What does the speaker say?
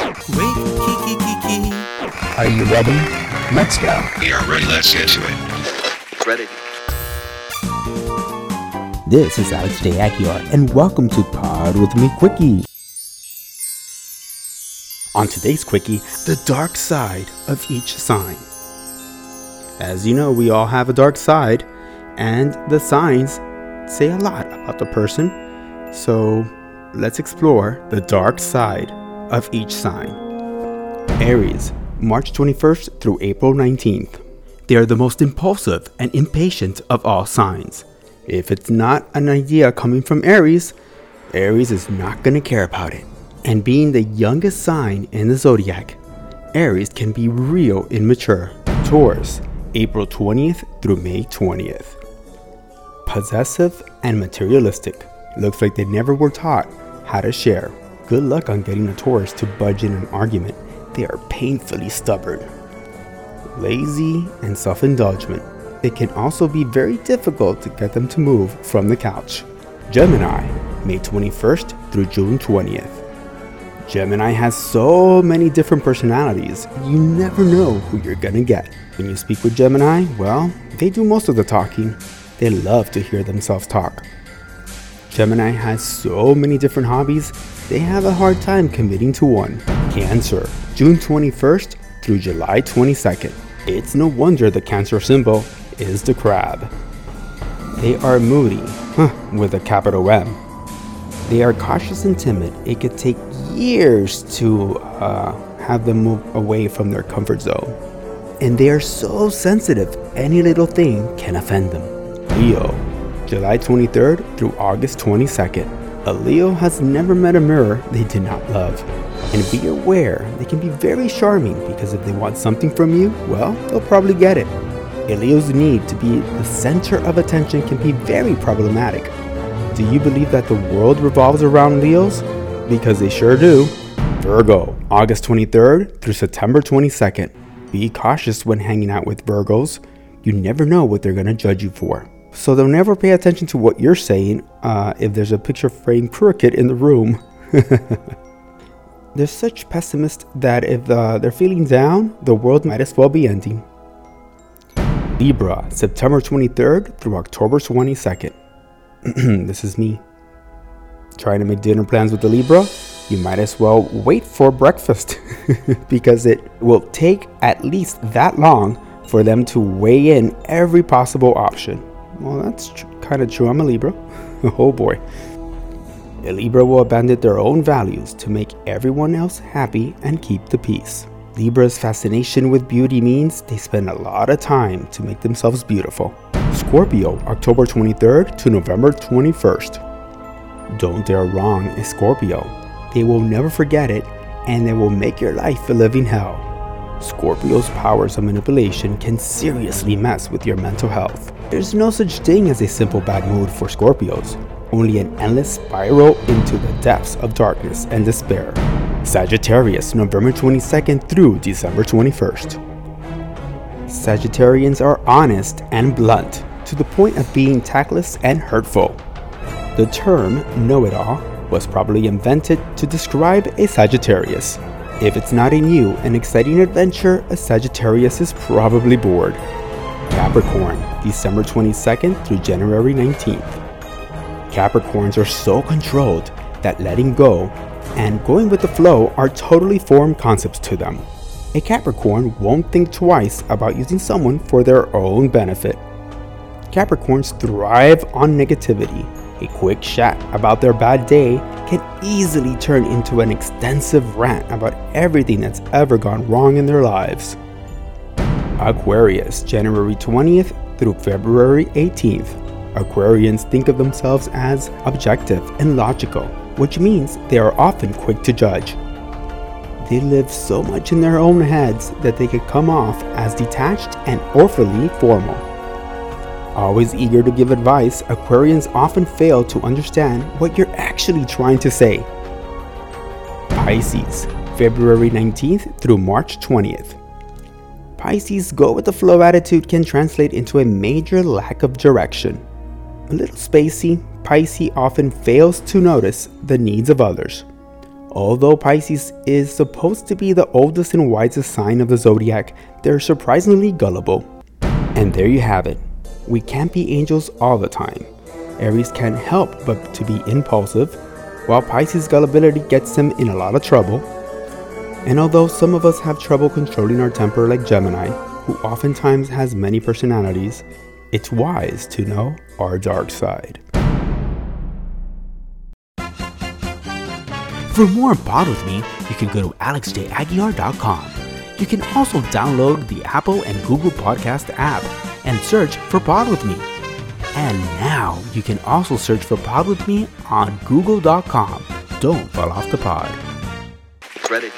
Wait, kiki, kiki. Are you ready? Let's go. We are ready. Let's get to it. Ready. This is Alex J. Aguiar, and welcome to Pod With Me Quickie. On today's Quickie, the dark side of each sign. As you know, we all have a dark side, and the signs say a lot about the person. So let's explore the dark side of each sign. Aries, March 21st through April 19th. They are the most impulsive and impatient of all signs. If it's not an idea coming from Aries, Aries is not going to care about it. And being the youngest sign in the zodiac, Aries can be real immature. Taurus, April 20th through May 20th. Possessive and materialistic. Looks like they never were taught how to share. Good luck on getting a Taurus to budge in an argument. They are painfully stubborn. Lazy and self indulgent. It can also be very difficult to get them to move from the couch. Gemini, May 21st through June 20th. Gemini has so many different personalities, you never know who you're gonna get. When you speak with Gemini, well, they do most of the talking. They love to hear themselves talk. Gemini has so many different hobbies, they have a hard time committing to one. Cancer, June 21st through July 22nd. It's no wonder the Cancer symbol is the crab. They are moody, huh, with a capital M. They are cautious and timid. It could take years to uh, have them move away from their comfort zone. And they are so sensitive, any little thing can offend them. Leo, July 23rd through August 22nd. A Leo has never met a mirror they did not love. And be aware, they can be very charming because if they want something from you, well, they'll probably get it. A Leo's need to be the center of attention can be very problematic. Do you believe that the world revolves around Leos? Because they sure do. Virgo, August 23rd through September 22nd. Be cautious when hanging out with Virgos. You never know what they're going to judge you for. So they'll never pay attention to what you're saying uh, if there's a picture frame crooked in the room. they're such pessimists that if uh, they're feeling down, the world might as well be ending. Libra, September 23rd through October 22nd. this is me. Trying to make dinner plans with the Libra? You might as well wait for breakfast because it will take at least that long for them to weigh in every possible option. Well, that's tr- kind of true. I'm a Libra. oh boy. A Libra will abandon their own values to make everyone else happy and keep the peace. Libra's fascination with beauty means they spend a lot of time to make themselves beautiful. Scorpio, October 23rd to November 21st. Don't dare wrong a Scorpio. They will never forget it and they will make your life a living hell. Scorpio's powers of manipulation can seriously mess with your mental health. There's no such thing as a simple bad mood for Scorpios, only an endless spiral into the depths of darkness and despair. Sagittarius, November 22nd through December 21st. Sagittarians are honest and blunt, to the point of being tactless and hurtful. The term know it all was probably invented to describe a Sagittarius. If it's not a new and exciting adventure, a Sagittarius is probably bored. Capricorn, December 22nd through January 19th. Capricorns are so controlled that letting go and going with the flow are totally foreign concepts to them. A Capricorn won't think twice about using someone for their own benefit. Capricorns thrive on negativity. A quick chat about their bad day can easily turn into an extensive rant about everything that's ever gone wrong in their lives. Aquarius, January 20th through February 18th. Aquarians think of themselves as objective and logical, which means they are often quick to judge. They live so much in their own heads that they could come off as detached and awfully formal. Always eager to give advice, Aquarians often fail to understand what you're actually trying to say. Pisces, February 19th through March 20th. Pisces' go with the flow attitude can translate into a major lack of direction. A little spacey, Pisces often fails to notice the needs of others. Although Pisces is supposed to be the oldest and wisest sign of the zodiac, they're surprisingly gullible. And there you have it. We can't be angels all the time. Aries can't help but to be impulsive, while Pisces' gullibility gets them in a lot of trouble. And although some of us have trouble controlling our temper like Gemini, who oftentimes has many personalities, it's wise to know our dark side. For more Pod With Me, you can go to alexjaguiar.com. You can also download the Apple and Google Podcast app and search for Pod With Me. And now you can also search for Pod With Me on google.com. Don't fall off the pod. Ready.